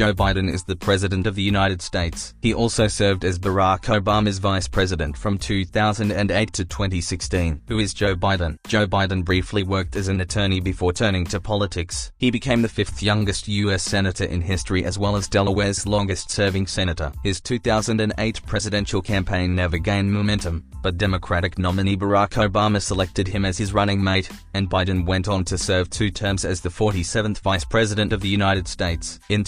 Joe Biden is the President of the United States. He also served as Barack Obama's Vice President from 2008 to 2016. Who is Joe Biden? Joe Biden briefly worked as an attorney before turning to politics. He became the fifth youngest U.S. Senator in history as well as Delaware's longest-serving senator. His 2008 presidential campaign never gained momentum, but Democratic nominee Barack Obama selected him as his running mate, and Biden went on to serve two terms as the 47th Vice President of the United States. In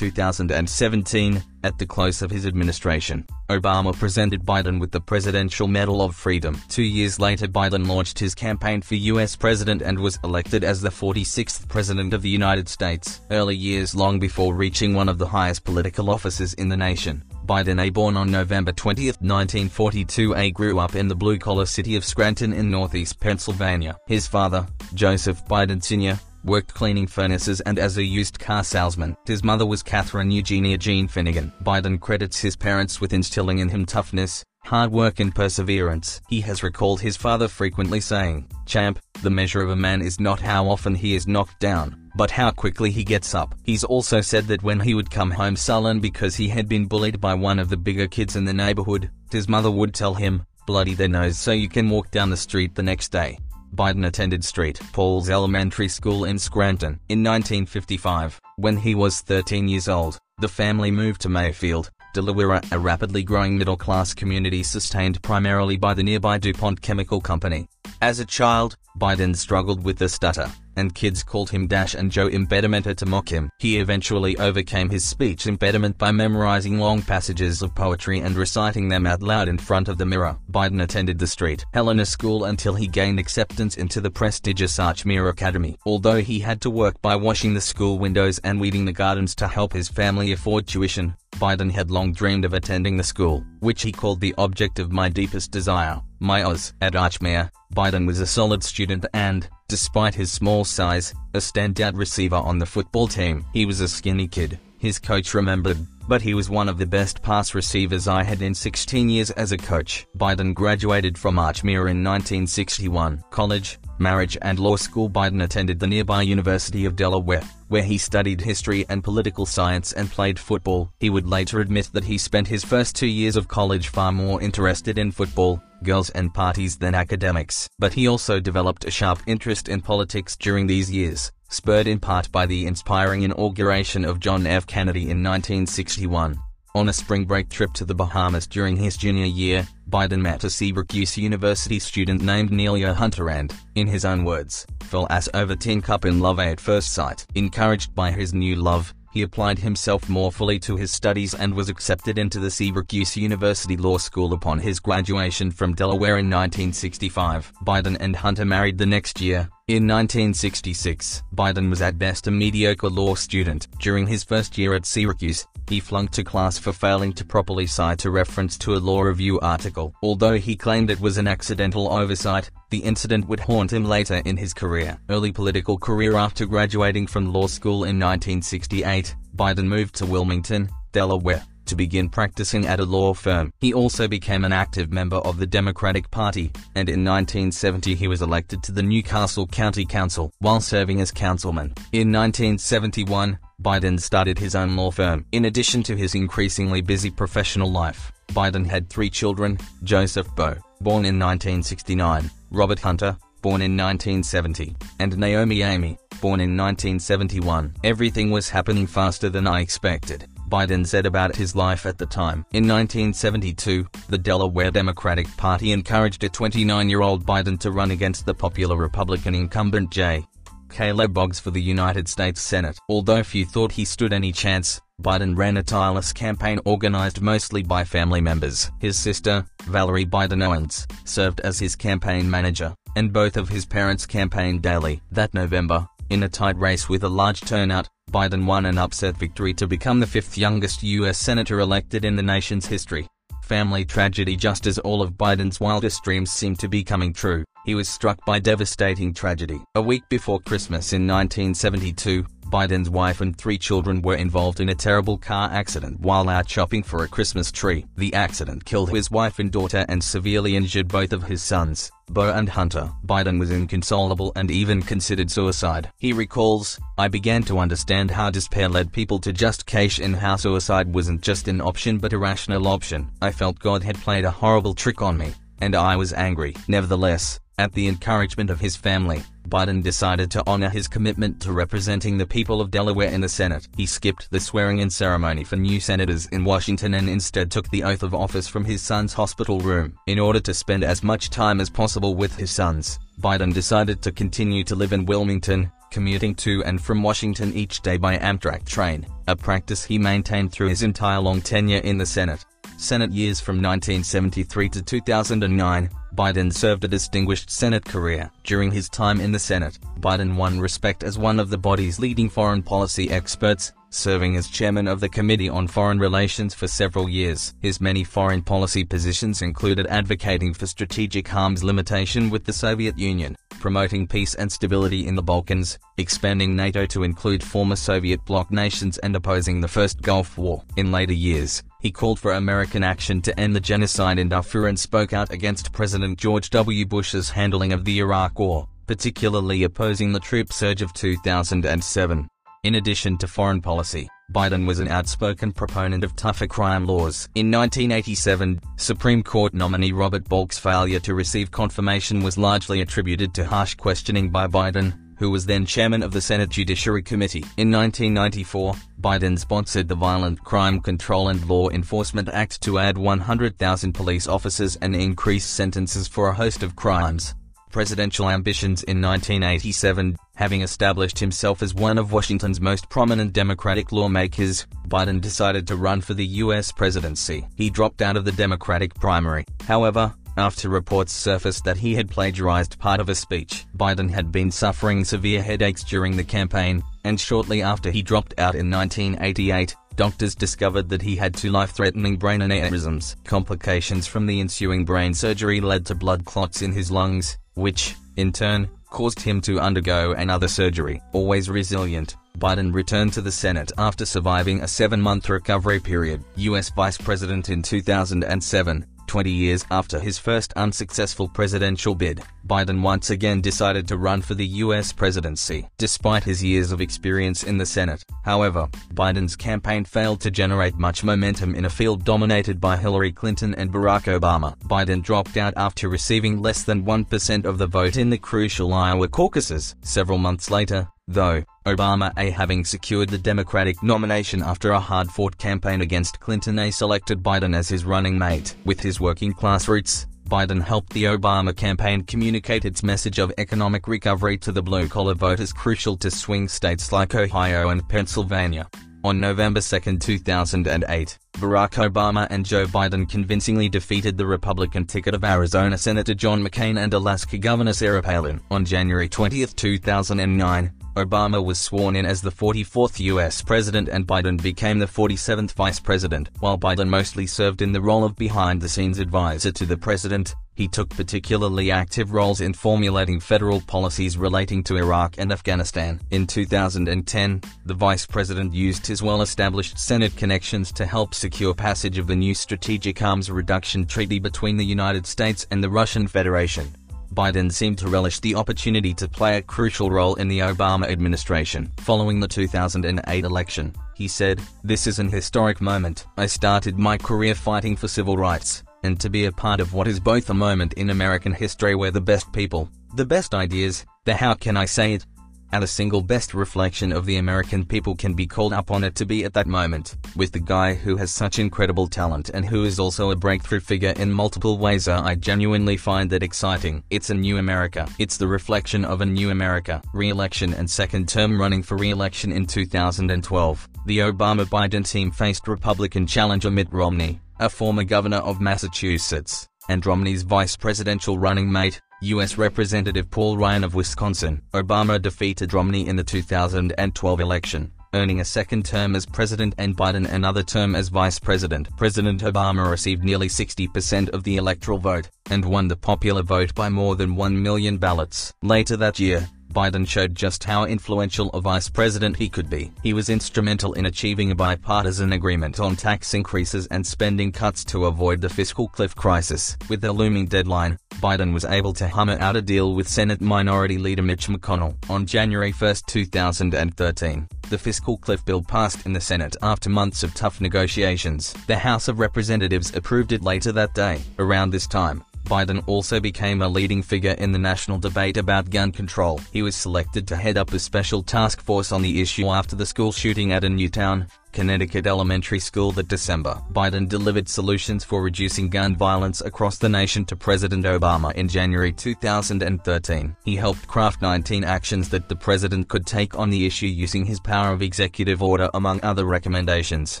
2017, at the close of his administration, Obama presented Biden with the Presidential Medal of Freedom. Two years later Biden launched his campaign for U.S. President and was elected as the 46th President of the United States, early years long before reaching one of the highest political offices in the nation. Biden A born on November 20, 1942 A grew up in the blue-collar city of Scranton in northeast Pennsylvania. His father, Joseph Biden Sr., worked cleaning furnaces and as a used car salesman. His mother was Catherine Eugenia Jean Finnegan. Biden credits his parents with instilling in him toughness, hard work and perseverance. He has recalled his father frequently saying, Champ, the measure of a man is not how often he is knocked down, but how quickly he gets up. He's also said that when he would come home sullen because he had been bullied by one of the bigger kids in the neighborhood, his mother would tell him, bloody their nose so you can walk down the street the next day. Biden attended St. Paul's Elementary School in Scranton. In 1955, when he was 13 years old, the family moved to Mayfield, Delaware, a rapidly growing middle-class community sustained primarily by the nearby DuPont Chemical Company. As a child, Biden struggled with the stutter, and kids called him Dash and Joe Impedimenta to mock him. He eventually overcame his speech impediment by memorizing long passages of poetry and reciting them out loud in front of the mirror. Biden attended the Street Helena School until he gained acceptance into the prestigious Archmere Academy. Although he had to work by washing the school windows and weeding the gardens to help his family afford tuition, Biden had long dreamed of attending the school, which he called the object of my deepest desire, my Oz. At Archmere, Biden was a solid student and, despite his small size, a standout receiver on the football team. He was a skinny kid, his coach remembered, but he was one of the best pass receivers I had in 16 years as a coach. Biden graduated from Archmere in 1961. College, marriage and law school Biden attended the nearby University of Delaware, where he studied history and political science and played football. He would later admit that he spent his first two years of college far more interested in football, girls and parties than academics. But he also developed a sharp interest in politics during these years, spurred in part by the inspiring inauguration of John F. Kennedy in 1961. On a spring break trip to the Bahamas during his junior year, Biden met a Syracuse University student named Neilia Hunter and, in his own words, fell as over tin cup in love at first sight. Encouraged by his new love, he applied himself more fully to his studies and was accepted into the Syracuse University Law School upon his graduation from Delaware in 1965. Biden and Hunter married the next year, in 1966, Biden was at best a mediocre law student. During his first year at Syracuse, he flunked a class for failing to properly cite a reference to a law review article. Although he claimed it was an accidental oversight, the incident would haunt him later in his career. Early political career after graduating from law school in 1968, Biden moved to Wilmington, Delaware to begin practicing at a law firm. He also became an active member of the Democratic Party, and in 1970 he was elected to the New Castle County Council while serving as councilman. In 1971, Biden started his own law firm. In addition to his increasingly busy professional life, Biden had three children, Joseph Beau, born in 1969, Robert Hunter, born in 1970, and Naomi Amy, born in 1971. Everything was happening faster than I expected. Biden said about his life at the time. In 1972, the Delaware Democratic Party encouraged a 29-year-old Biden to run against the popular Republican incumbent J. Caleb Boggs for the United States Senate. Although few thought he stood any chance, Biden ran a tireless campaign organized mostly by family members. His sister, Valerie Biden Owens, served as his campaign manager, and both of his parents campaigned daily. That November, in a tight race with a large turnout, Biden won an upset victory to become the fifth youngest U.S. senator elected in the nation's history. Family tragedy Just as all of Biden's wildest dreams seemed to be coming true, he was struck by devastating tragedy. A week before Christmas in 1972, Biden's wife and three children were involved in a terrible car accident while out shopping for a Christmas tree. The accident killed his wife and daughter and severely injured both of his sons, Beau and Hunter. Biden was inconsolable and even considered suicide. He recalls, I began to understand how despair led people to just cash in how suicide wasn't just an option but a rational option. I felt God had played a horrible trick on me, and I was angry. Nevertheless, at the encouragement of his family, Biden decided to honor his commitment to representing the people of Delaware in the Senate. He skipped the swearing-in ceremony for new senators in Washington and instead took the oath of office from his son's hospital room. In order to spend as much time as possible with his sons, Biden decided to continue to live in Wilmington, commuting to and from Washington each day by Amtrak train, a practice he maintained through his entire long tenure in the Senate. Senate years from 1973 to 2009, Biden served a distinguished Senate career. During his time in the Senate, Biden won respect as one of the body's leading foreign policy experts, serving as chairman of the Committee on Foreign Relations for several years. His many foreign policy positions included advocating for strategic arms limitation with the Soviet Union, promoting peace and stability in the Balkans, expanding NATO to include former Soviet bloc nations and opposing the First Gulf War. In later years, he called for American action to end the genocide in Darfur and spoke out against President George W. Bush's handling of the Iraq War, particularly opposing the troop surge of 2007. In addition to foreign policy, Biden was an outspoken proponent of tougher crime laws. In 1987, Supreme Court nominee Robert Bork's failure to receive confirmation was largely attributed to harsh questioning by Biden, who was then chairman of the Senate Judiciary Committee. In 1994, Biden sponsored the Violent Crime Control and Law Enforcement Act to add 100,000 police officers and increase sentences for a host of crimes. Presidential ambitions in 1987, having established himself as one of Washington's most prominent Democratic lawmakers, Biden decided to run for the U.S. presidency. He dropped out of the Democratic primary. However, after reports surfaced that he had plagiarized part of a speech. Biden had been suffering severe headaches during the campaign, and shortly after he dropped out in 1988, doctors discovered that he had two life-threatening brain aneurysms. Complications from the ensuing brain surgery led to blood clots in his lungs, which, in turn, caused him to undergo another surgery. Always resilient, Biden returned to the Senate after surviving a seven-month recovery period. U.S. Vice President in 2007, 20 years after his first unsuccessful presidential bid, Biden once again decided to run for the U.S. presidency. Despite his years of experience in the Senate, however, Biden's campaign failed to generate much momentum in a field dominated by Hillary Clinton and Barack Obama. Biden dropped out after receiving less than 1% of the vote in the crucial Iowa caucuses. Several months later, though, Obama A having secured the Democratic nomination after a hard-fought campaign against Clinton A selected Biden as his running mate. With his working-class roots, Biden helped the Obama campaign communicate its message of economic recovery to the blue-collar voters crucial to swing states like Ohio and Pennsylvania. On November 2, 2008, Barack Obama and Joe Biden convincingly defeated the Republican ticket of Arizona Senator John McCain and Alaska Governor Sarah Palin. On January 20, 2009, Obama was sworn in as the 44th U.S. president and Biden became the 47th vice president. While Biden mostly served in the role of behind-the-scenes advisor to the president, he took particularly active roles in formulating federal policies relating to Iraq and Afghanistan. In 2010, the vice president used his well-established Senate connections to help secure passage of the new Strategic Arms Reduction Treaty between the United States and the Russian Federation. Biden seemed to relish the opportunity to play a crucial role in the Obama administration. Following the 2008 election, he said, This is an historic moment. I started my career fighting for civil rights, and to be a part of what is both a moment in American history where the best people, the best ideas, the how can I say it, and a single best reflection of the American people can be called upon it to be at that moment, with the guy who has such incredible talent and who is also a breakthrough figure in multiple ways uh, I genuinely find that exciting. It's a new America. It's the reflection of a new America. Re-election and second term running for re-election in 2012. The Obama-Biden team faced Republican challenger Mitt Romney, a former governor of Massachusetts, and Romney's vice presidential running mate, U.S. Representative Paul Ryan of Wisconsin. Obama defeated Romney in the 2012 election, earning a second term as president and Biden another term as vice president. President Obama received nearly 60% of the electoral vote and won the popular vote by more than 1 million ballots. Later that year, Biden showed just how influential a vice president he could be. He was instrumental in achieving a bipartisan agreement on tax increases and spending cuts to avoid the fiscal cliff crisis. With the looming deadline, Biden was able to hammer out a deal with Senate Minority Leader Mitch McConnell. On January 1, 2013, the fiscal cliff bill passed in the Senate after months of tough negotiations. The House of Representatives approved it later that day. Around this time, Biden also became a leading figure in the national debate about gun control. He was selected to head up a special task force on the issue after the school shooting at a Newtown, Connecticut elementary school that December. Biden delivered solutions for reducing gun violence across the nation to President Obama in January 2013. He helped craft 19 actions that the president could take on the issue using his power of executive order among other recommendations.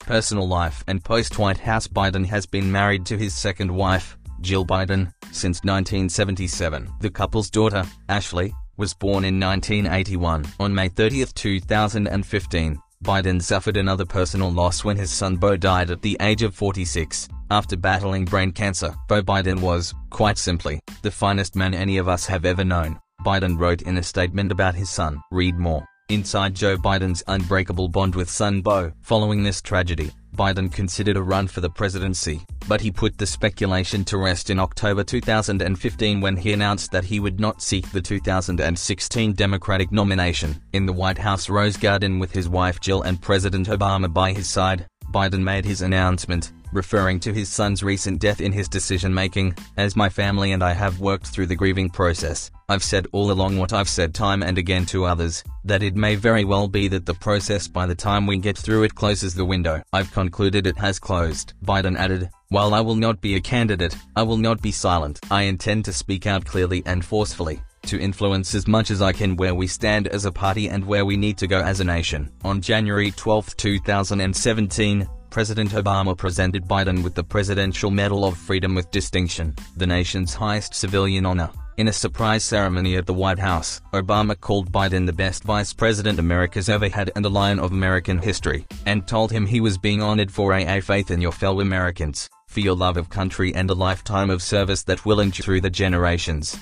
Personal life and post-White House Biden has been married to his second wife, Jill Biden, since 1977. The couple's daughter, Ashley, was born in 1981. On May 30, 2015, Biden suffered another personal loss when his son Beau died at the age of 46, after battling brain cancer. Beau Biden was, quite simply, the finest man any of us have ever known, Biden wrote in a statement about his son. Read more. Inside Joe Biden's unbreakable bond with son Beau. Following this tragedy, Biden considered a run for the presidency, but he put the speculation to rest in October 2015 when he announced that he would not seek the 2016 Democratic nomination. In the White House Rose Garden with his wife Jill and President Obama by his side, Biden made his announcement, referring to his son's recent death in his decision-making, as my family and I have worked through the grieving process. I've said all along what I've said time and again to others, that it may very well be that the process by the time we get through it closes the window. I've concluded it has closed. Biden added, while I will not be a candidate, I will not be silent. I intend to speak out clearly and forcefully to influence as much as I can where we stand as a party and where we need to go as a nation. On January 12, 2017, President Obama presented Biden with the Presidential Medal of Freedom with distinction, the nation's highest civilian honor. In a surprise ceremony at the White House, Obama called Biden the best vice president America's ever had and a lion of American history, and told him he was being honored for a faith in your fellow Americans, for your love of country and a lifetime of service that will endure through the generations.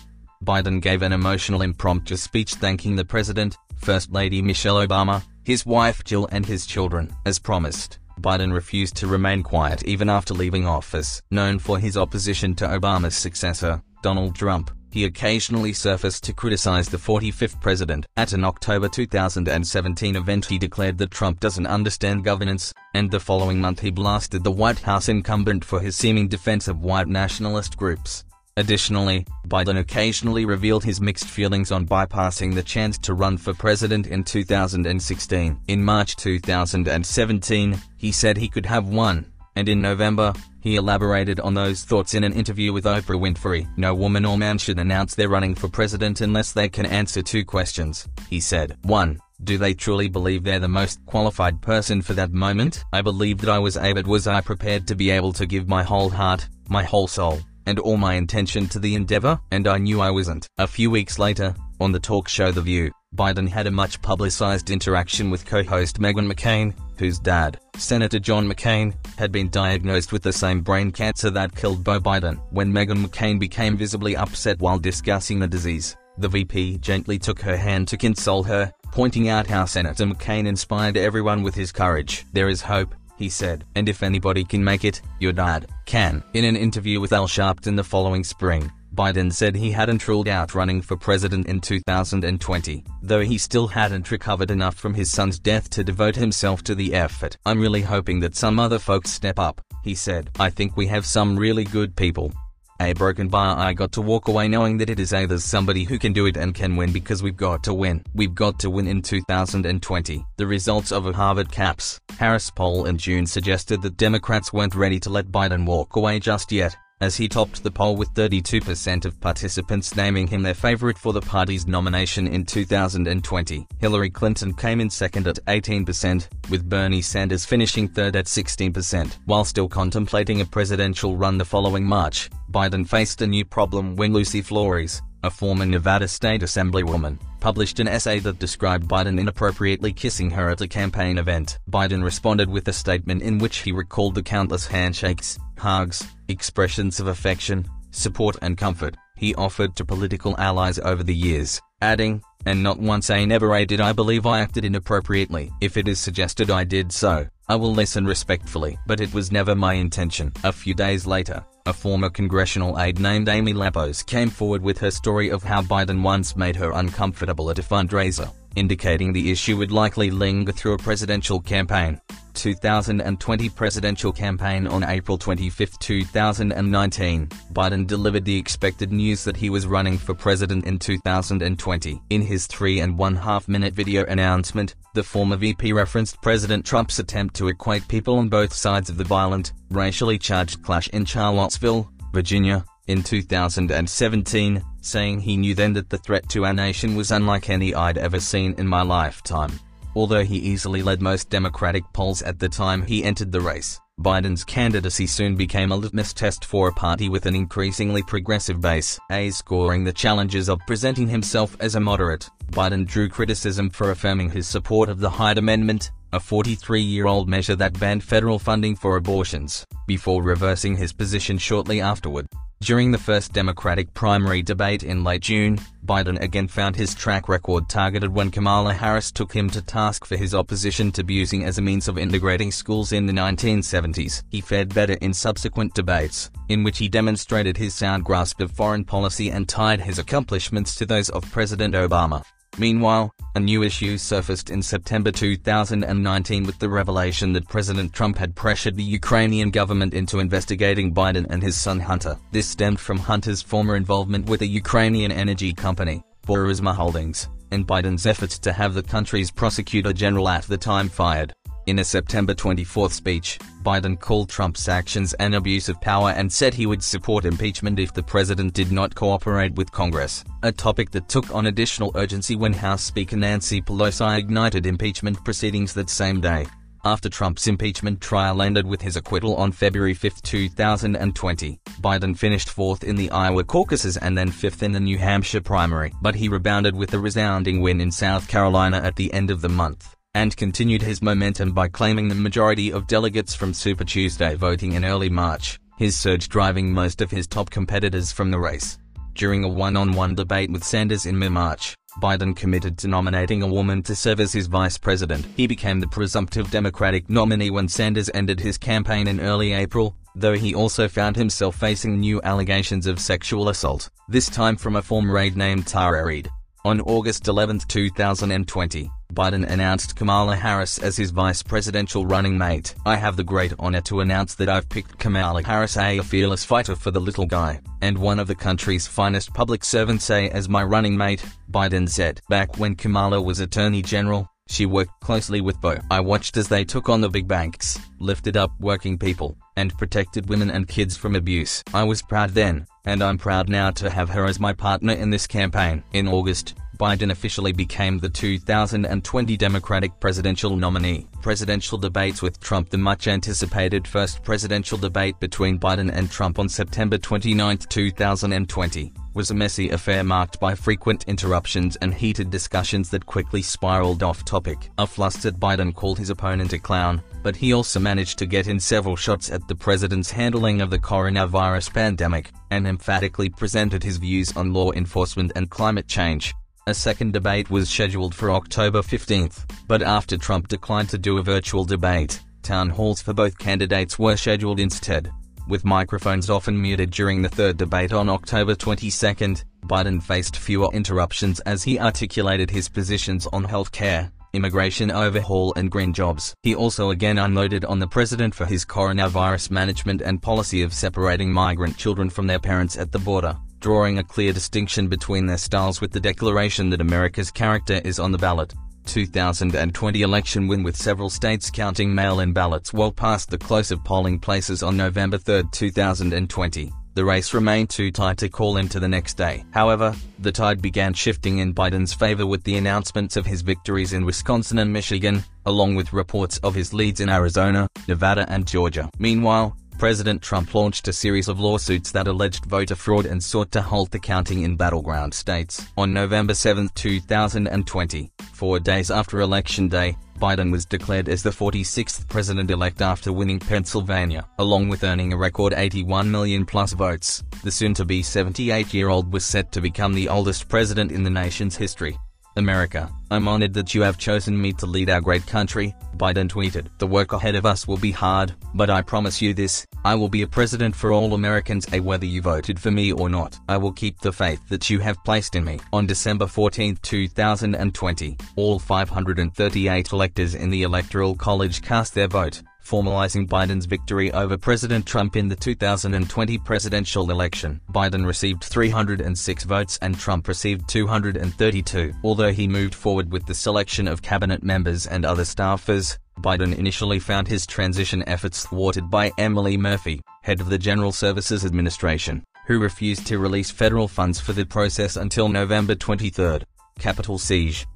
Biden gave an emotional impromptu speech thanking the president, First Lady Michelle Obama, his wife Jill and his children. As promised, Biden refused to remain quiet even after leaving office. Known for his opposition to Obama's successor, Donald Trump, he occasionally surfaced to criticize the 45th president. At an October 2017 event he declared that Trump doesn't understand governance, and the following month he blasted the White House incumbent for his seeming defense of white nationalist groups. Additionally, Biden occasionally revealed his mixed feelings on bypassing the chance to run for president in 2016. In March 2017, he said he could have won, and in November, he elaborated on those thoughts in an interview with Oprah Winfrey. No woman or man should announce they're running for president unless they can answer two questions, he said. 1. Do they truly believe they're the most qualified person for that moment? I believe that I was able was I prepared to be able to give my whole heart, my whole soul, and all my intention to the endeavor, and I knew I wasn't. A few weeks later, on the talk show The View, Biden had a much publicized interaction with co-host Meghan McCain, whose dad, Senator John McCain, had been diagnosed with the same brain cancer that killed Beau Biden. When Meghan McCain became visibly upset while discussing the disease, the VP gently took her hand to console her, pointing out how Senator McCain inspired everyone with his courage. There is hope, he said, and if anybody can make it, your dad can. In an interview with Al Sharpton the following spring, Biden said he hadn't ruled out running for president in 2020, though he still hadn't recovered enough from his son's death to devote himself to the effort. I'm really hoping that some other folks step up, he said. I think we have some really good people. A broken bar I got to walk away knowing that it is a there's somebody who can do it and can win because we've got to win. We've got to win in 2020. The results of a Harvard Caps Harris poll in June suggested that Democrats weren't ready to let Biden walk away just yet as he topped the poll with 32% of participants naming him their favorite for the party's nomination in 2020. Hillary Clinton came in second at 18%, with Bernie Sanders finishing third at 16%. While still contemplating a presidential run the following March, Biden faced a new problem when Lucy Flores, a former Nevada state assemblywoman, published an essay that described Biden inappropriately kissing her at a campaign event. Biden responded with a statement in which he recalled the countless handshakes, hugs, expressions of affection, support and comfort he offered to political allies over the years, adding, and not once a never a did I believe I acted inappropriately. If it is suggested I did so, I will listen respectfully, but it was never my intention. A few days later, a former congressional aide named Amy Lappos came forward with her story of how Biden once made her uncomfortable at a fundraiser, indicating the issue would likely linger through a presidential campaign. 2020 presidential campaign on April 25, 2019, Biden delivered the expected news that he was running for president in 2020. In his three and one half minute video announcement, the former VP referenced President Trump's attempt to equate people on both sides of the violent, racially charged clash in Charlottesville, Virginia, in 2017, saying he knew then that the threat to our nation was unlike any I'd ever seen in my lifetime. Although he easily led most Democratic polls at the time he entered the race, Biden's candidacy soon became a litmus test for a party with an increasingly progressive base. A scoring the challenges of presenting himself as a moderate, Biden drew criticism for affirming his support of the Hyde Amendment, a 43-year-old measure that banned federal funding for abortions, before reversing his position shortly afterward. During the first Democratic primary debate in late June, Biden again found his track record targeted when Kamala Harris took him to task for his opposition to busing as a means of integrating schools in the 1970s. He fared better in subsequent debates, in which he demonstrated his sound grasp of foreign policy and tied his accomplishments to those of President Obama. Meanwhile, a new issue surfaced in September 2019 with the revelation that President Trump had pressured the Ukrainian government into investigating Biden and his son Hunter. This stemmed from Hunter's former involvement with a Ukrainian energy company, Burisma Holdings, and Biden's efforts to have the country's prosecutor general at the time fired. In a September 24 speech, Biden called Trump's actions an abuse of power and said he would support impeachment if the president did not cooperate with Congress, a topic that took on additional urgency when House Speaker Nancy Pelosi ignited impeachment proceedings that same day. After Trump's impeachment trial ended with his acquittal on February 5, 2020, Biden finished fourth in the Iowa caucuses and then fifth in the New Hampshire primary, but he rebounded with a resounding win in South Carolina at the end of the month and continued his momentum by claiming the majority of delegates from Super Tuesday voting in early March, his surge driving most of his top competitors from the race. During a one-on-one -on -one debate with Sanders in mid-March, Biden committed to nominating a woman to serve as his vice president. He became the presumptive Democratic nominee when Sanders ended his campaign in early April, though he also found himself facing new allegations of sexual assault, this time from a former aide named Tara Reade. On August 11, 2020, Biden announced Kamala Harris as his vice presidential running mate. I have the great honor to announce that I've picked Kamala Harris a fearless fighter for the little guy, and one of the country's finest public servants a as my running mate, Biden said. Back when Kamala was Attorney General, she worked closely with Beau. I watched as they took on the big banks, lifted up working people, and protected women and kids from abuse. I was proud then, and I'm proud now to have her as my partner in this campaign. In August, Biden officially became the 2020 Democratic presidential nominee. Presidential debates with Trump The much anticipated first presidential debate between Biden and Trump on September 29, 2020, was a messy affair marked by frequent interruptions and heated discussions that quickly spiraled off topic. A flustered Biden called his opponent a clown, but he also managed to get in several shots at the president's handling of the coronavirus pandemic, and emphatically presented his views on law enforcement and climate change. A second debate was scheduled for October 15, but after Trump declined to do a virtual debate, town halls for both candidates were scheduled instead. With microphones often muted during the third debate on October 22, Biden faced fewer interruptions as he articulated his positions on health care, immigration overhaul and green jobs. He also again unloaded on the president for his coronavirus management and policy of separating migrant children from their parents at the border drawing a clear distinction between their styles with the declaration that America's character is on the ballot. 2020 election win with several states counting mail-in ballots well past the close of polling places on November 3, 2020. The race remained too tight to call into the next day. However, the tide began shifting in Biden's favor with the announcements of his victories in Wisconsin and Michigan, along with reports of his leads in Arizona, Nevada and Georgia. Meanwhile, President Trump launched a series of lawsuits that alleged voter fraud and sought to halt the counting in battleground states. On November 7, 2020, four days after Election Day, Biden was declared as the 46th president-elect after winning Pennsylvania, along with earning a record 81 million plus votes. The soon-to-be 78-year-old was set to become the oldest president in the nation's history. America, I'm honored that you have chosen me to lead our great country, Biden tweeted. The work ahead of us will be hard, but I promise you this, I will be a president for all Americans a whether you voted for me or not. I will keep the faith that you have placed in me. On December 14, 2020, all 538 electors in the Electoral College cast their vote formalizing Biden's victory over President Trump in the 2020 presidential election. Biden received 306 votes and Trump received 232. Although he moved forward with the selection of cabinet members and other staffers, Biden initially found his transition efforts thwarted by Emily Murphy, head of the General Services Administration, who refused to release federal funds for the process until November 23. Capitol siege.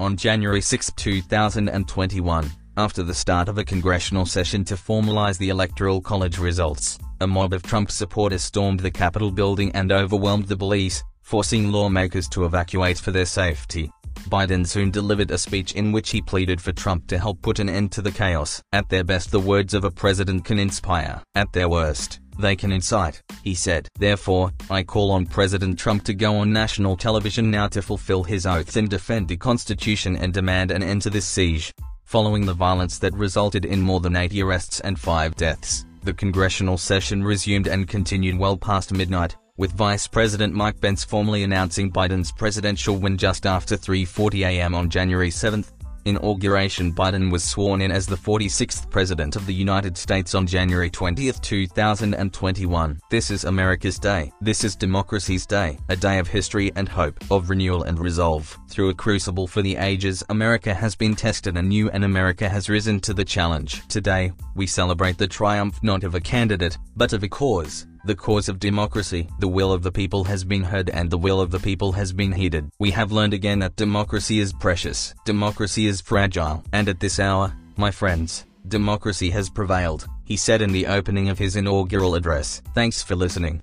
On January 6, 2021, after the start of a congressional session to formalize the Electoral College results, a mob of Trump supporters stormed the Capitol building and overwhelmed the police, forcing lawmakers to evacuate for their safety. Biden soon delivered a speech in which he pleaded for Trump to help put an end to the chaos. At their best the words of a president can inspire. At their worst, they can incite, he said. Therefore, I call on President Trump to go on national television now to fulfill his oath and defend the Constitution and demand an end to this siege. Following the violence that resulted in more than 80 arrests and 5 deaths, the congressional session resumed and continued well past midnight, with Vice President Mike Pence formally announcing Biden's presidential win just after 3.40 a.m. on January 7, inauguration Biden was sworn in as the 46th President of the United States on January 20, 2021. This is America's Day. This is democracy's day, a day of history and hope, of renewal and resolve. Through a crucible for the ages, America has been tested anew and America has risen to the challenge. Today, we celebrate the triumph not of a candidate, but of a cause the cause of democracy. The will of the people has been heard and the will of the people has been heeded. We have learned again that democracy is precious. Democracy is fragile. And at this hour, my friends, democracy has prevailed, he said in the opening of his inaugural address. Thanks for listening.